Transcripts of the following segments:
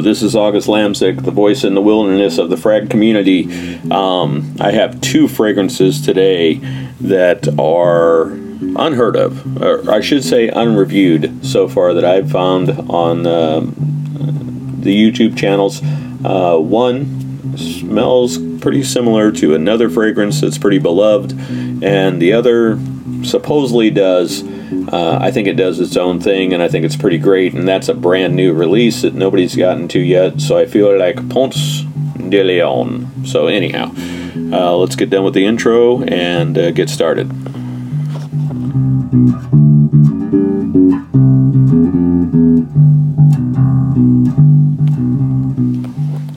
this is August Lamsick, the voice in the wilderness of the frag community. Um, I have two fragrances today that are unheard of, or I should say unreviewed so far that I've found on um, the YouTube channels. Uh, one smells pretty similar to another fragrance that's pretty beloved, and the other supposedly does. Uh, I think it does its own thing, and I think it's pretty great. And that's a brand new release that nobody's gotten to yet. So I feel like Ponce de Leon. So anyhow, uh, let's get done with the intro and uh, get started.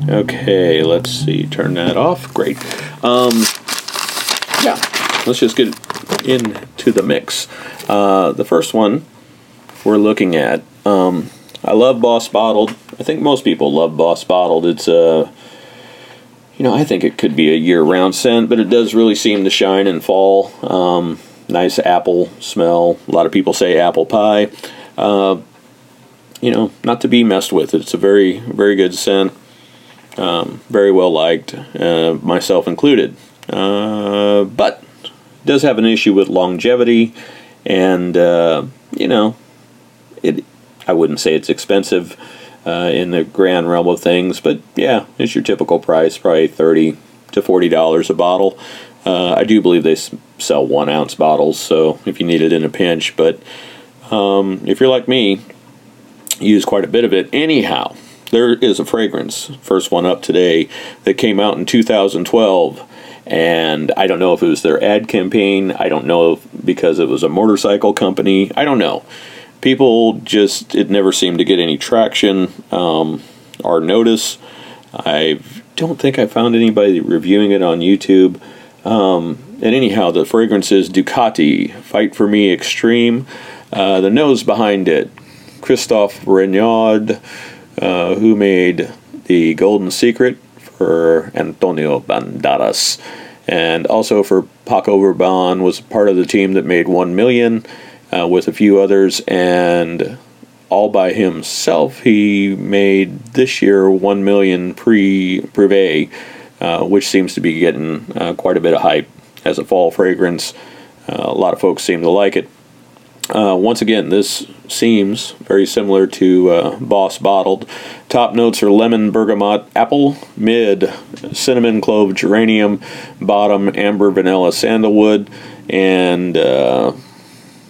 Okay, let's see. Turn that off. Great. Um, yeah, let's just get into the mix. Uh, the first one we're looking at. Um, I love Boss Bottled. I think most people love Boss Bottled. It's a, uh, you know, I think it could be a year-round scent, but it does really seem to shine in fall. Um, nice apple smell. A lot of people say apple pie. Uh, you know, not to be messed with. It's a very, very good scent. Um, very well liked, uh, myself included. Uh, but does have an issue with longevity, and uh, you know, it. I wouldn't say it's expensive uh, in the grand realm of things, but yeah, it's your typical price, probably thirty to forty dollars a bottle. Uh, I do believe they sell one ounce bottles, so if you need it in a pinch, but um, if you're like me, use quite a bit of it anyhow. There is a fragrance, first one up today, that came out in 2012 and I don't know if it was their ad campaign. I don't know if, because it was a motorcycle company. I don't know. People just it never seemed to get any traction um, or notice. I don't think I found anybody reviewing it on YouTube. Um, and anyhow, the fragrance is Ducati Fight for Me Extreme. Uh, the nose behind it, Christophe Raynaud, uh, who made the Golden Secret for Antonio Banderas. And also for Paco Rabanne was part of the team that made 1 million uh, with a few others. And all by himself, he made this year 1 million pre privé, uh, which seems to be getting uh, quite a bit of hype as a fall fragrance. Uh, a lot of folks seem to like it. Uh, once again, this seems very similar to uh, Boss Bottled. Top notes are lemon, bergamot, apple, mid, cinnamon, clove, geranium, bottom, amber, vanilla, sandalwood, and uh,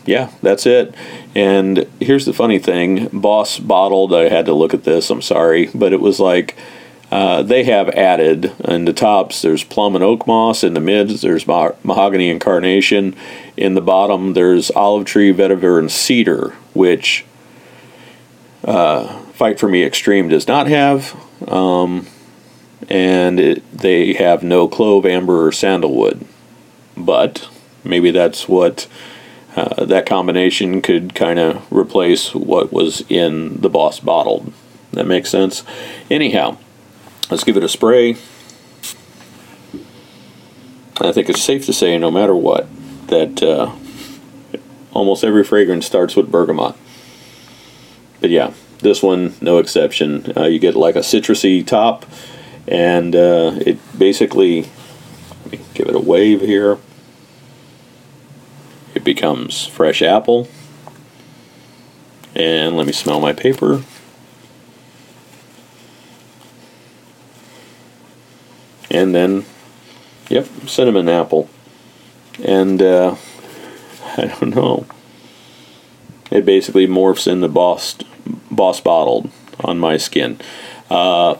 yeah, that's it. And here's the funny thing Boss Bottled, I had to look at this, I'm sorry, but it was like uh, they have added in the tops there's plum and oak moss in the mids there's ma- mahogany and carnation in the bottom there's olive tree vetiver and cedar which uh, fight for me extreme does not have um, and it, they have no clove amber or sandalwood. But maybe that's what uh, that combination could kind of replace what was in the boss bottled that makes sense? Anyhow Let's give it a spray. I think it's safe to say, no matter what, that uh, almost every fragrance starts with bergamot. But yeah, this one, no exception. Uh, you get like a citrusy top, and uh, it basically, let me give it a wave here. It becomes fresh apple. And let me smell my paper. And then, yep, cinnamon apple. And uh, I don't know. It basically morphs into boss, boss bottled on my skin. Uh,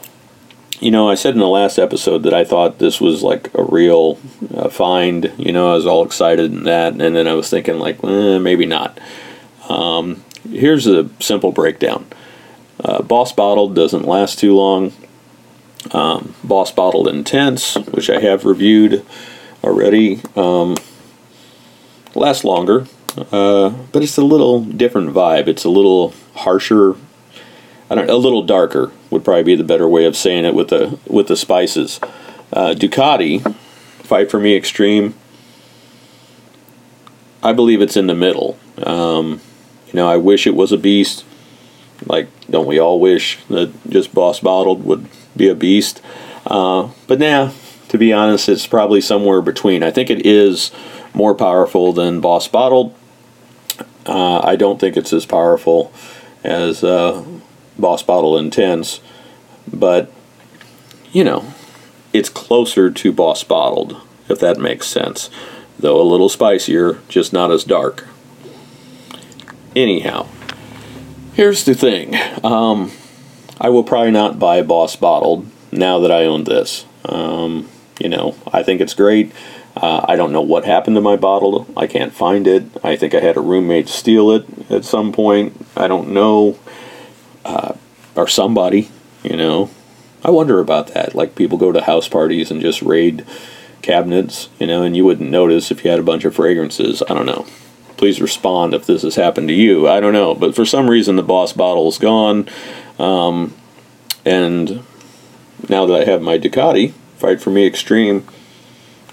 you know, I said in the last episode that I thought this was like a real uh, find. You know, I was all excited and that, and then I was thinking like, eh, maybe not. Um, here's a simple breakdown. Uh, Boss Bottled doesn't last too long um, Boss Bottled Intense, which I have reviewed already, um, lasts longer, uh, but it's a little different vibe. It's a little harsher. I don't. A little darker would probably be the better way of saying it with the with the spices. Uh, Ducati, Fight for Me Extreme. I believe it's in the middle. Um, you know, I wish it was a beast. Like, don't we all wish that just Boss Bottled would be a beast? Uh, but now, nah, to be honest, it's probably somewhere between. I think it is more powerful than Boss Bottled. Uh, I don't think it's as powerful as uh, Boss Bottled Intense, but you know, it's closer to Boss Bottled, if that makes sense. Though a little spicier, just not as dark. Anyhow, here's the thing. Um, I will probably not buy Boss Bottled now that I own this. Um, you know, I think it's great. Uh, I don't know what happened to my bottle. I can't find it. I think I had a roommate steal it at some point. I don't know. Uh, or somebody, you know. I wonder about that. Like people go to house parties and just raid cabinets, you know, and you wouldn't notice if you had a bunch of fragrances. I don't know. Please respond if this has happened to you. I don't know. But for some reason, the Boss bottle is gone. Um, and now that I have my Ducati, Fight for Me Extreme,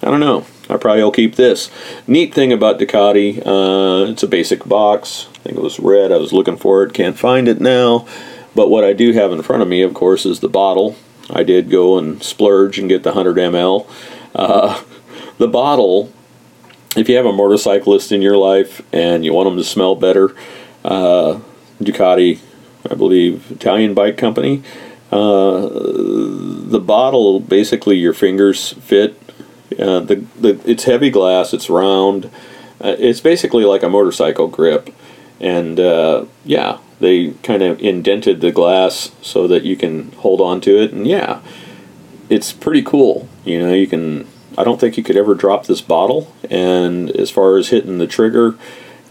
I don't know. I probably will keep this. Neat thing about Ducati, uh, it's a basic box. I think it was red. I was looking for it. Can't find it now. But what I do have in front of me, of course, is the bottle. I did go and splurge and get the 100 ml. Uh, the bottle, if you have a motorcyclist in your life and you want them to smell better, uh, Ducati, I believe, Italian bike company, uh, the bottle basically your fingers fit. Uh, the, the it's heavy glass. It's round. Uh, it's basically like a motorcycle grip, and uh, yeah, they kind of indented the glass so that you can hold on to it and yeah it's pretty cool you know you can i don't think you could ever drop this bottle and as far as hitting the trigger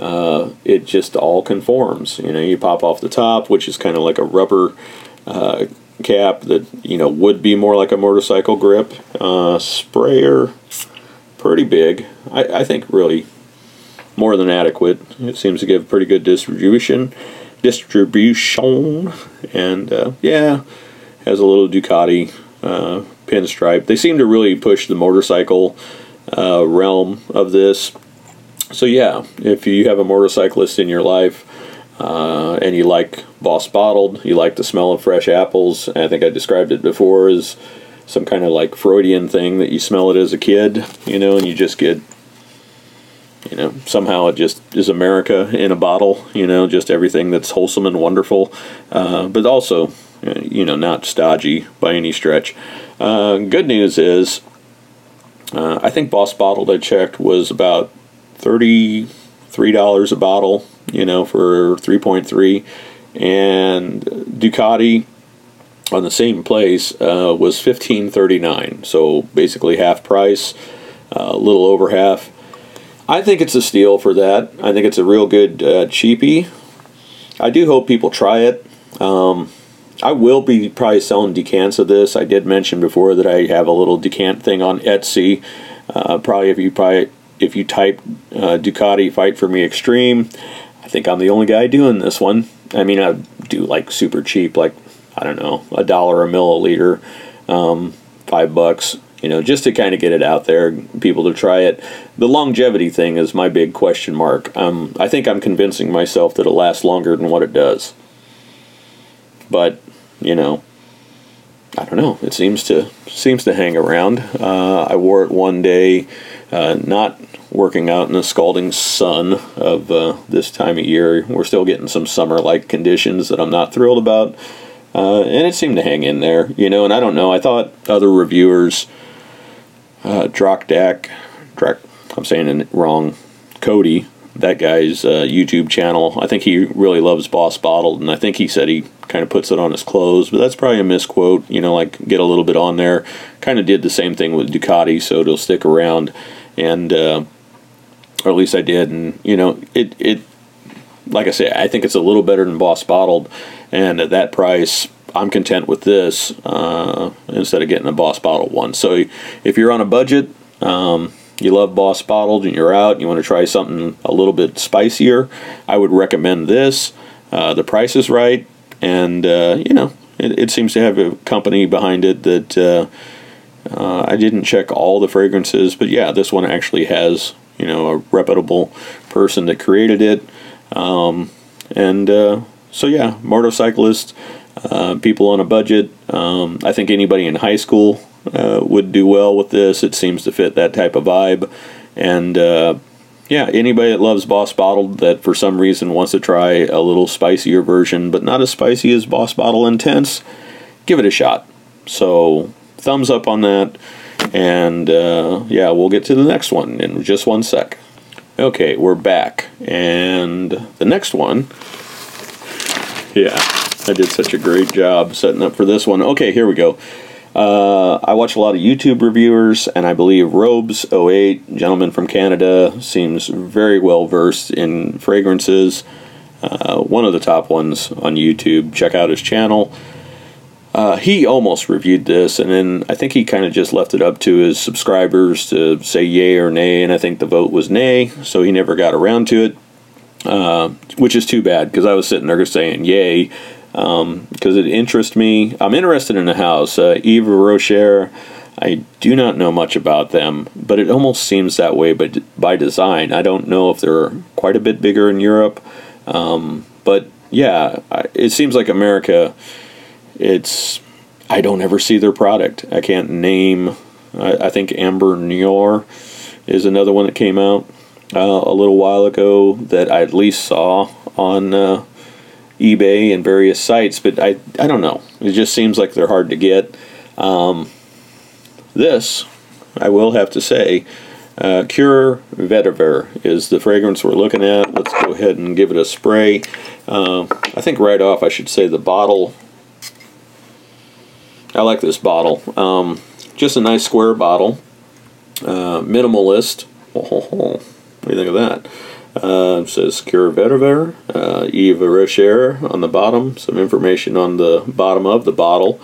uh, it just all conforms. You know you pop off the top which is kind of like a rubber uh, cap that you know would be more like a motorcycle grip. Uh, sprayer pretty big. I, I think really more than adequate. It seems to give pretty good distribution distribution. And uh, yeah, has a little Ducati uh, pinstripe. They seem to really push the motorcycle uh, realm of this. So yeah, if you have a motorcyclist in your life uh, and you like Boss Bottled, you like the smell of fresh apples, I think I described it before as some kind of like Freudian thing that you smell it as a kid, you know, and you just get you know somehow it just is america in a bottle you know just everything that's wholesome and wonderful uh, but also you know not stodgy by any stretch uh, good news is uh, i think boss bottled i checked was about $33 a bottle you know for 3.3 and ducati on the same place uh, was 15.39 so basically half price uh, a little over half I think it's a steal for that. I think it's a real good uh, cheapie. I do hope people try it. Um, I will be probably selling decants of this. I did mention before that I have a little decant thing on Etsy. Uh, probably if you probably if you type uh, Ducati Fight for Me Extreme, I think I'm the only guy doing this one. I mean, I do like super cheap, like I don't know, a dollar a milliliter, um, five bucks you know, just to kind of get it out there, people to try it. The longevity thing is my big question mark. Um, I think I'm convincing myself that it lasts longer than what it does. But, you know, I don't know. It seems to seems to hang around. Uh, I wore it one day, uh, not working out in the scalding sun of uh, this time of year. We're still getting some summer-like conditions that I'm not thrilled about, uh, and it seemed to hang in there. You know, and I don't know. I thought other reviewers uh, Drak, I'm saying it wrong, Cody, that guy's uh, YouTube channel. I think he really loves Boss Bottled, and I think he said he kind of puts it on his clothes, but that's probably a misquote. You know, like get a little bit on there. Kind of did the same thing with Ducati, so it'll stick around, and uh, or at least I did. And you know, it it like I say, I think it's a little better than Boss Bottled, and at that price, I'm content with this uh, instead of getting a Boss Bottled one. So if you're on a budget, um, you love Boss Bottled and you're out, and you want to try something a little bit spicier, I would recommend this. Uh, the price is right, and uh, you know it, it, seems to have a company behind it that uh, uh, I didn't check all the fragrances, but yeah, this one actually has you know a reputable person that created it, um, and uh, so yeah, motorcyclists, uh, people on a budget. Um, I think anybody in high school uh, would do well with this. It seems to fit that type of vibe, and uh, yeah, anybody that loves Boss Bottled that for some reason wants to try a little spicier version, but not as spicy as Boss Bottle Intense, give it a shot. So thumbs up on that, and uh, yeah, we'll get to the next one in just one sec. Okay, we're back, and the next one. Yeah, I did such a great job setting up for this one. Okay, here we go. Uh, I watch a lot of YouTube reviewers, and I believe Robes08, gentleman from Canada, seems very well versed in fragrances. Uh, one of the top ones on YouTube. Check out his channel. Uh, he almost reviewed this, and then I think he kind of just left it up to his subscribers to say yay or nay, and I think the vote was nay, so he never got around to it, uh, which is too bad because I was sitting there just saying yay because um, it interests me. I'm interested in the house. Uh, Rocher, I do not know much about them, but it almost seems that way by, by design. I don't know if they're quite a bit bigger in Europe, um, but yeah, it seems like America. It's I don't ever see their product. I can't name. I, I think Amber Noir is another one that came out uh, a little while ago that I at least saw on uh, eBay and various sites, but I, I don't know. It just seems like they're hard to get. Um, this, I will have to say, uh, Cuir Vetiver is the fragrance we're looking at. Let's go ahead and give it a spray. Uh, I think right off I should say the bottle. I like this bottle. Um, just a nice square bottle. Uh, minimalist. Oh, what do you think of that? Uh, says Cuir Vetiver, uh, Yves Rocher on the bottom, some information on the bottom of the bottle.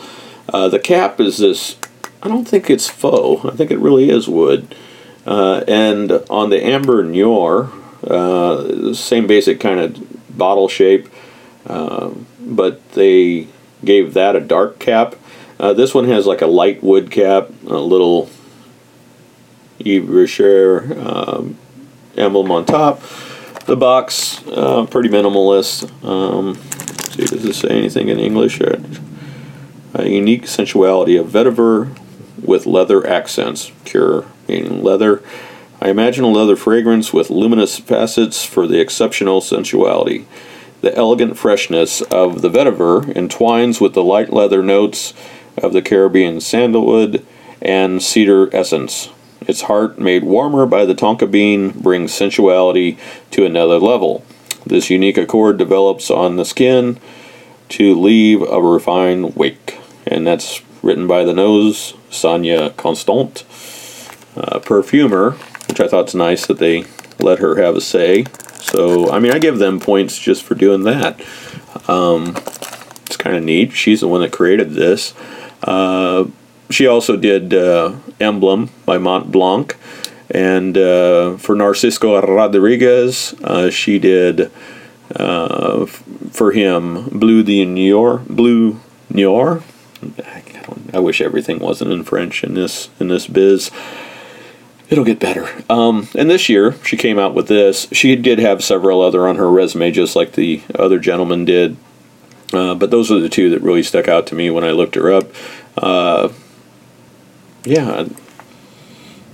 Uh, the cap is this, I don't think it's faux, I think it really is wood. Uh, and on the Amber Noir, uh, same basic kind of bottle shape, uh, but they gave that a dark cap. Uh, this one has like a light wood cap, a little Yves Rocher um, emblem on top. The box, uh, pretty minimalist. Um, see, does this say anything in English? A unique sensuality of vetiver with leather accents. Cuir, meaning leather. I imagine a leather fragrance with luminous facets for the exceptional sensuality. The elegant freshness of the vetiver entwines with the light leather notes of the Caribbean sandalwood and cedar essence. Its heart, made warmer by the tonka bean, brings sensuality to another level. This unique accord develops on the skin to leave a refined wake. And that's written by the nose, Sonia Constant, uh, perfumer, which I thought's nice that they let her have a say. So, I mean, I give them points just for doing that. Um, it's kind of neat. She's the one that created this. Uh, she also did uh, Emblem by Mont Blanc. And uh, for Narcisco Rodriguez, uh, she did uh, for him Blue de Niort. Bleu Niort. I, wish everything wasn't in French in this in this biz. It'll get better. Um, and this year, she came out with this. She did have several other on her resume, just like the other gentleman did. Uh, but those are the two that really stuck out to me when I looked her up. Yeah,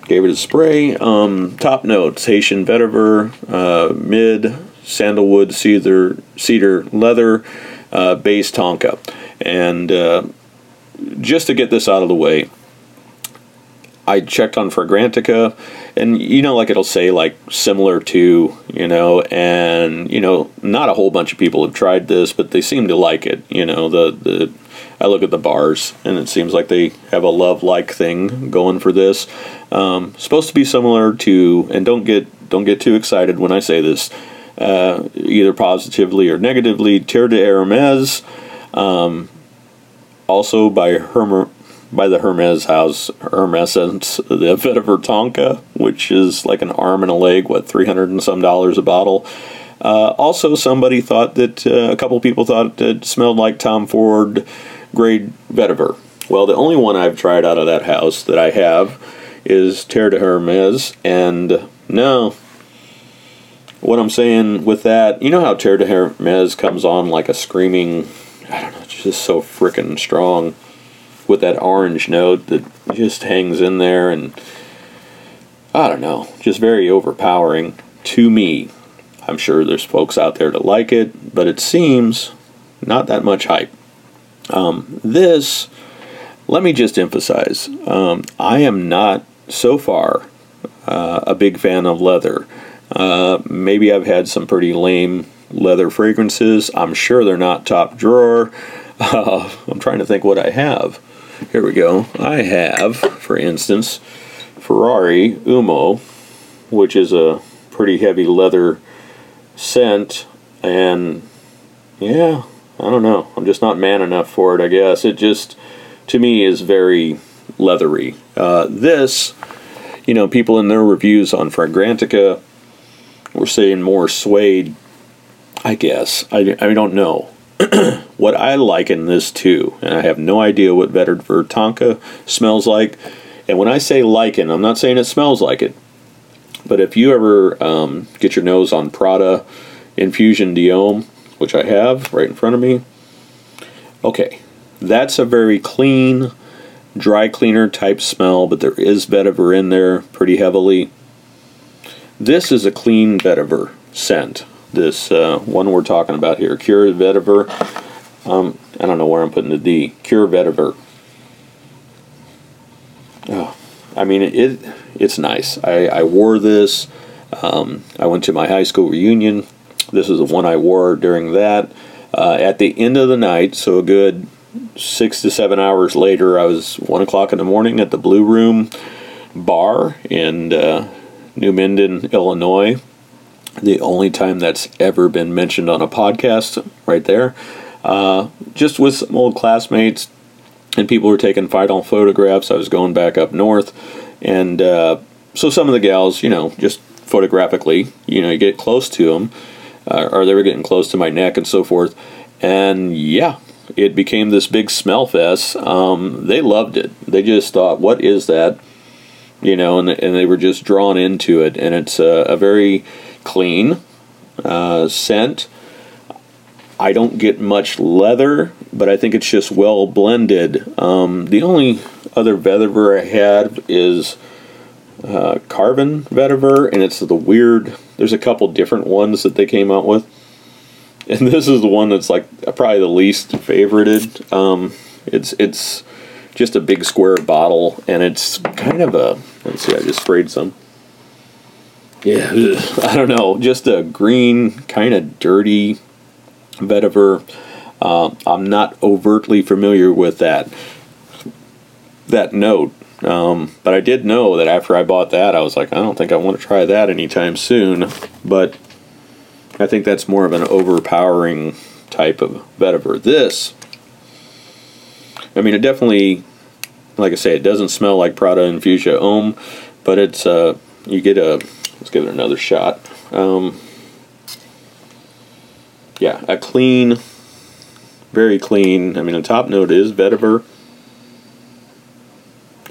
gave it a spray. Um, top notes: Haitian vetiver, uh, mid sandalwood cedar cedar leather, uh, base tonka, and uh, just to get this out of the way, I checked on Fragrantica, and you know, like it'll say like similar to, you know, and you know, not a whole bunch of people have tried this, but they seem to like it. You know, the the I look at the bars, and it seems like they have a love-like thing going for this. Um, supposed to be similar to, and don't get don't get too excited when I say this, uh, either positively or negatively. Terre de Hermes, um, also by Hermer, by the Hermes house, Hermessence, the Vetiver Tonka, which is like an arm and a leg, what three hundred and some dollars a bottle. Uh, also, somebody thought that uh, a couple people thought it smelled like Tom Ford Grey Vetiver. Well, the only one I've tried out of that house that I have is Terre de Hermes, and no, what I'm saying with that, you know how Terre de Hermes comes on like a screaming, I don't know, it's just so freaking strong with that orange note that just hangs in there and I don't know, just very overpowering to me. I'm sure there's folks out there that like it, but it seems not that much hype. Um, this, let me just emphasize, um, I am not so far uh, a big fan of leather. Uh, maybe I've had some pretty lame leather fragrances. I'm sure they're not top drawer. Uh, I'm trying to think what I have. Here we go. I have, for instance, Ferrari Uomo, which is a pretty heavy leather scent, and yeah, I don't know. I'm just not man enough for it, I guess. It just, to me, is very leathery. Uh, this, you know, people in their reviews on Fragrantica were saying more suede, I guess. I, I don't know. what I liken this to, and I have no idea what vetiver tonka smells like. And when I say liken, I'm not saying it smells like it. But if you ever um, get your nose on Prada Infusion d'Homme, which I have right in front of me, okay, that's a very clean, dry cleaner type smell, but there is vetiver in there pretty heavily. This is a clean vetiver scent. This uh, one we're talking about here, Cuir Vetiver. Um, I don't know where I'm putting the D. Cuir Vetiver. Oh, I mean, it, it it's nice. I, I wore this. Um, I went to my high school reunion. This is the one I wore during that. Uh, at the end of the night, so a good six to seven hours later, I was one o'clock in the morning at the Blue Room Bar in uh, New Minden, Illinois. The only time that's ever been mentioned on a podcast, right there. Uh, just with some old classmates, and people were taking final photographs. I was going back up north, and uh, so some of the gals, you know, just photographically, you know, you get close to them, uh, or they were getting close to my neck and so forth, and yeah, it became this big smell fest. Um, they loved it. They just thought, "What is that?" You know, and and they were just drawn into it, and it's a, a very clean uh, scent. I don't get much leather, but I think it's just well blended. Um, the only other vetiver I had is uh, Carbon vetiver, and it's the weird. There's a couple different ones that they came out with, and this is the one that's like probably the least favorited. Um, it's it's just a big square bottle, and it's kind of a. Let's see, I just sprayed some. Yeah, I don't know, just a green, kind of dirty vetiver. Uh, I'm not overtly familiar with that that note, um, but I did know that after I bought that, I was like, I don't think I want to try that anytime soon. But I think that's more of an overpowering type of vetiver. This, I mean, it definitely, like I say, it doesn't smell like Prada Infusion Homme, but it's uh, you get a. Let's give it another shot. Um, yeah, a clean, very clean. I mean, the top note is vetiver.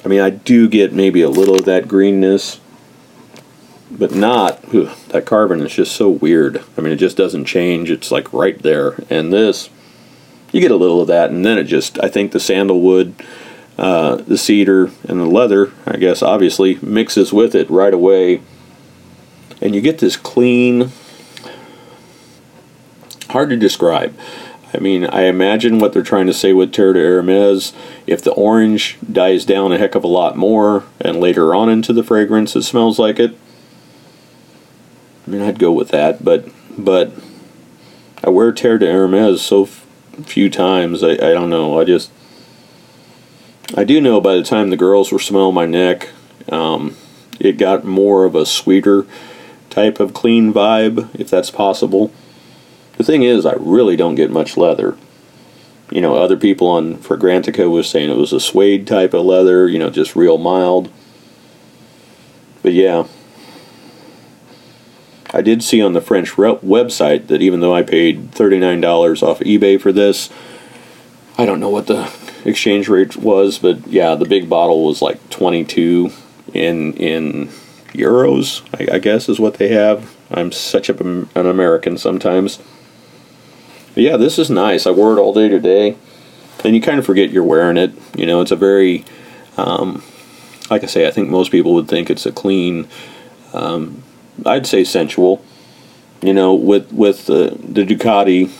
I mean, I do get maybe a little of that greenness, but not that carbon is just so weird. I mean, it just doesn't change. It's like right there. And this, you get a little of that, and then it just, I think the sandalwood, uh, the cedar, and the leather, I guess, obviously mixes with it right away. And you get this clean, hard to describe. I mean, I imagine what they're trying to say with Terre de Hermes. If the orange dies down a heck of a lot more, and later on into the fragrance it smells like it, I mean, I'd go with that. But but I wear Terre de Hermes so f- few times. I, I don't know. I just I do know by the time the girls were smelling my neck, um, it got more of a sweeter type of clean vibe, if that's possible. The thing is, I really don't get much leather. You know, other people on Fragrantica was saying it was a suede type of leather, you know, just real mild. But yeah, I did see on the French website that even though I paid $39 off eBay for this, I don't know what the exchange rate was, but yeah, the big bottle was like 22 in in euros, I, I guess is what they have. I'm such a, an American sometimes. But yeah, this is nice. I wore it all day today. And you kind of forget you're wearing it. You know, it's a very, um, like I say, I think most people would think it's a clean, um, I'd say sensual. You know, with with the, the Ducati,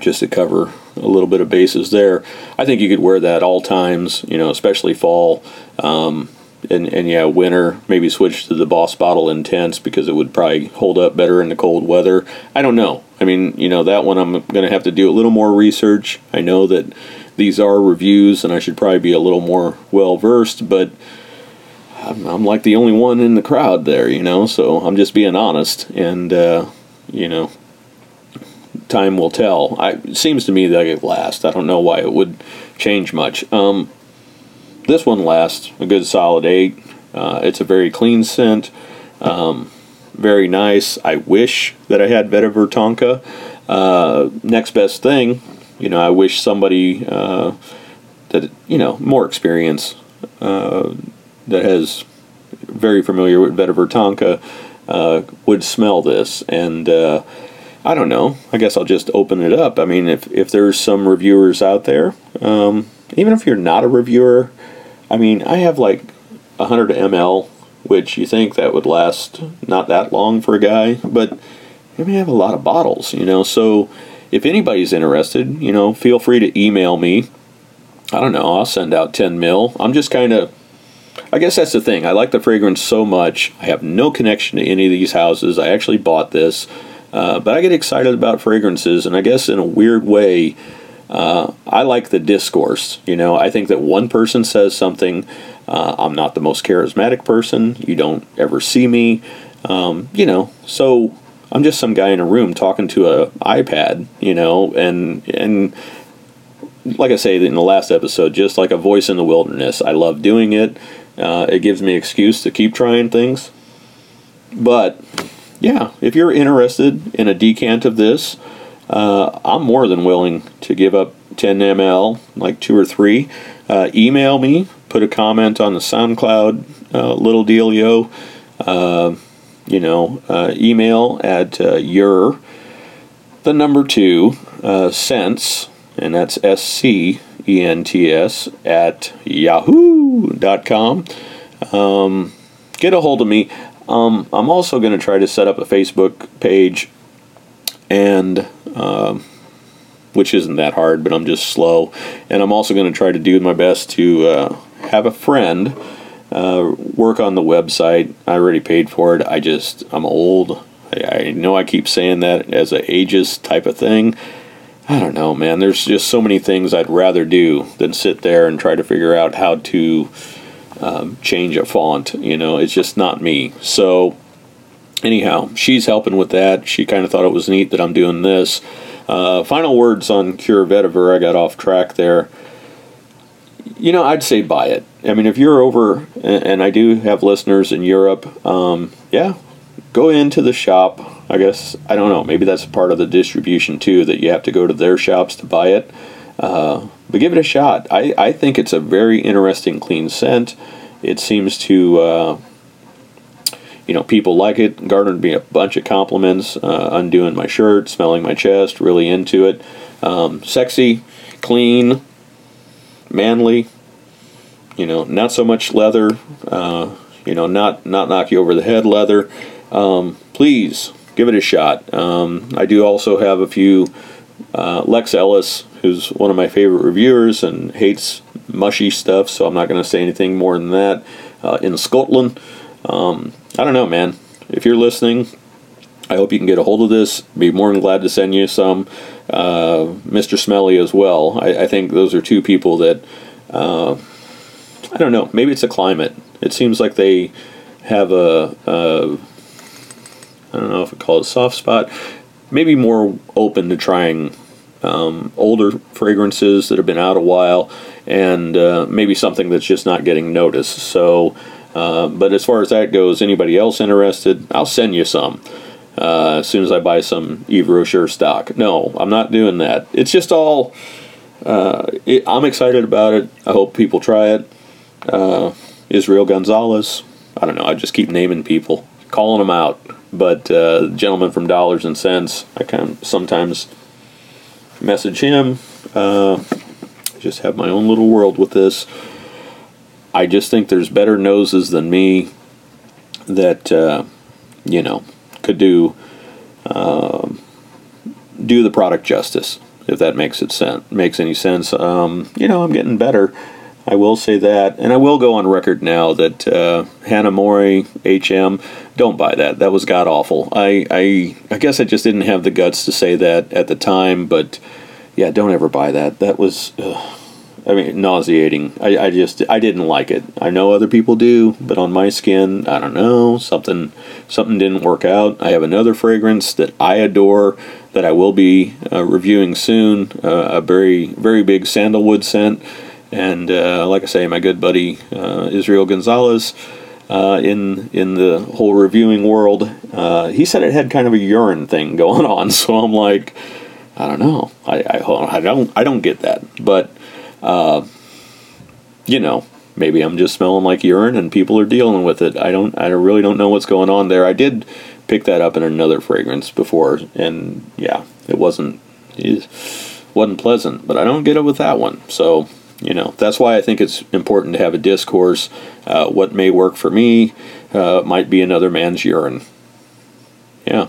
just to cover a little bit of bases there. I think you could wear that all times. You know, especially fall. Um, and, and yeah, winter, maybe switch to the Boss Bottle Intense because it would probably hold up better in the cold weather. I don't know. I mean, you know, that one I'm going to have to do a little more research. I know that these are reviews and I should probably be a little more well versed, but I'm, I'm, like the only one in the crowd there, you know, so I'm just being honest. And, uh, you know, time will tell. I, it seems to me that it lasts. I don't know why it would change much. Um, this one lasts a good solid eight. Uh, it's a very clean scent, um, very nice. I wish that I had Vetiver Tonka. Uh, next best thing, you know, I wish somebody uh, that you know more experience uh, that has very familiar with Vetiver Tonka uh, would smell this and. Uh, I don't know. I guess I'll just open it up. I mean, if, if there's some reviewers out there, um, even if you're not a reviewer, I mean, I have like 100 ml, which you think that would last not that long for a guy, but I have a lot of bottles, you know. So if anybody's interested, you know, feel free to email me. I don't know, I'll send out 10 mil. I'm just kind of, I guess that's the thing. I like the fragrance so much. I have no connection to any of these houses. I actually bought this, uh, but I get excited about fragrances, and I guess in a weird way, uh, I like the discourse. You know, I think that one person says something. Uh, I'm not the most charismatic person. You don't ever see me. Um, you know, so I'm just some guy in a room talking to a iPad. You know, and and like I say in the last episode, just like a voice in the wilderness. I love doing it. Uh, it gives me excuse to keep trying things. But yeah, if you're interested in a decant of this, uh, I'm more than willing to give up 10 ml, like two or three. Uh, email me, put a comment on the SoundCloud, uh, little dealio. Uh, you know, uh, email at uh, your the number two cents, and that's S C E N T S at yahoo.com. Um, get a hold of me. Um, I'm also going to try to set up a Facebook page and um, which isn't that hard, but I'm just slow. And I'm also going to try to do my best to uh, have a friend uh, work on the website. I already paid for it. I just I'm old. I, I know I keep saying that as a ageist type of thing. I don't know, man. There's just so many things I'd rather do than sit there and try to figure out how to um, change a font. You know, it's just not me. So anyhow, she's helping with that. She kind of thought it was neat that I'm doing this. Uh, final words on Cuir Vetiver. I got off track there. You know, I'd say buy it. I mean, if you're over, and I do have listeners in Europe, um, yeah, go into the shop. I guess, I don't know, maybe that's part of the distribution too, that you have to go to their shops to buy it. Uh, but give it a shot. I, I think it's a very interesting, clean scent. It seems to. Uh, you know, people like it. Garnered me a bunch of compliments. Uh, undoing my shirt, smelling my chest, really into it. Um, sexy, clean, manly. You know, not so much leather. Uh, you know, not not knock you over the head leather. Um, please give it a shot. Um, I do also have a few. Uh, Lex Ellis, who's one of my favorite reviewers and hates mushy stuff, so I'm not going to say anything more than that. Uh, in Scotland. Um, I don't know, man. If you're listening, I hope you can get a hold of this. Be more than glad to send you some. Uh, Mr. Smelly as well. I, I, think those are two people that, uh, I don't know, maybe it's a climate. It seems like they have a, a I don't know if I call it soft spot, maybe more open to trying um, older fragrances that have been out a while and uh, maybe something that's just not getting noticed. So, uh, but as far as that goes, anybody else interested, I'll send you some. Uh, as soon as I buy some Rocher stock. No, I'm not doing that. It's just all. Uh, it, I'm excited about it. I hope people try it. Uh, Israel Gonzalez. I don't know. I just keep naming people. calling them out. But uh, gentleman from Dollars and Cents, I kind of sometimes message him. Uh, just have my own little world with this. I just think there's better noses than me that uh, you know could do uh, do the product justice if that makes it sense makes any sense. Um, you know, I'm getting better. I will say that, and I will go on record now that uh, Hanae Mori HM, don't buy that. That was god awful. I, I I guess I just didn't have the guts to say that at the time, but yeah, don't ever buy that. That was. Uh, I mean, nauseating. I, I just I didn't like it. I know other people do, but on my skin, I don't know something something didn't work out. I have another fragrance that I adore that I will be uh, reviewing soon. Uh, a very very big sandalwood scent, and uh, like I say, my good buddy uh, Israel Gonzalez. Uh, in in the whole reviewing world, uh, he said it had kind of a urine thing going on. So I'm like, I don't know. I, I, I don't I don't get that, but uh, you know, maybe I'm just smelling like urine and people are dealing with it. I don't, I really don't know what's going on there. I did pick that up in another fragrance before, and yeah, it wasn't, it wasn't pleasant. But I don't get it with that one. So you know, that's why I think it's important to have a discourse. Uh, what may work for me uh, might be another man's urine. Yeah.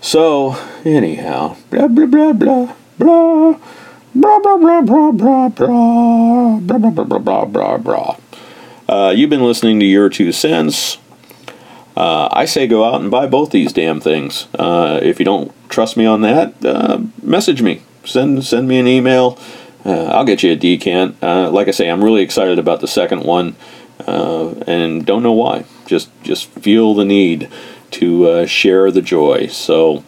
So anyhow, blah blah blah blah blah. Blah. Uh, you've been listening to Your Two Scents. Uh, I say go out and buy both these damn things. Uh, if you don't trust me on that, uh, message me. Send send me an email. Uh, I'll get you a decant. Uh, like I say, I'm really excited about the second one, and don't know why. Just just feel the need to share the joy. So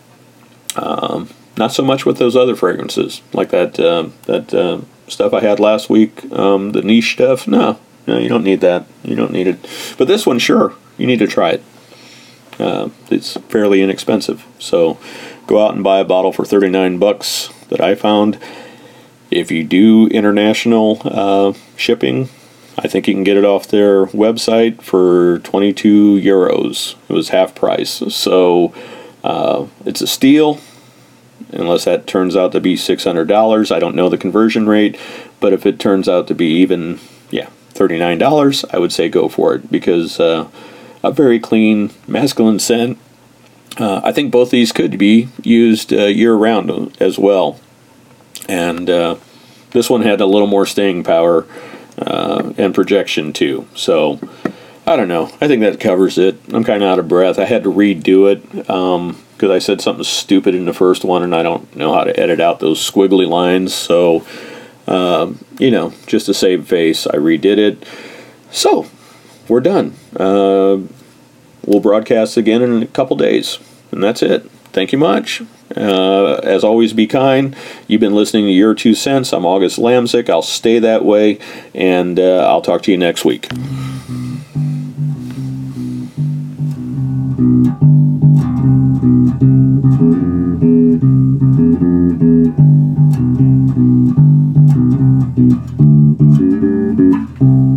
um, not so much with those other fragrances, like that uh, that uh, stuff I had last week, um, the niche stuff. No, no, you don't need that. You don't need it. But this one, sure, you need to try it. Uh, it's fairly inexpensive, so go out and buy a bottle for thirty nine bucks that I found. If you do international uh, shipping, I think you can get it off their website for 22 euros. It was half price. So uh, it's a steal unless that turns out to be $600. I don't know the conversion rate, but if it turns out to be even, yeah, $39, I would say go for it because uh, a very clean masculine scent. Uh, I think both these could be used uh, year round as well. And uh, this one had a little more staying power uh, and projection too. So I don't know. I think that covers it. I'm kind of out of breath. I had to redo it. Um, because I said something stupid in the first one and I don't know how to edit out those squiggly lines. So, um, you know, just to save face, I redid it. So, we're done. Uh, we'll broadcast again in a couple days. And that's it. Thank you much. Uh, as always, be kind. You've been listening to Your Two Scents. I'm August Lamsick. I'll stay that way, and uh, I'll talk to you next week. thank you.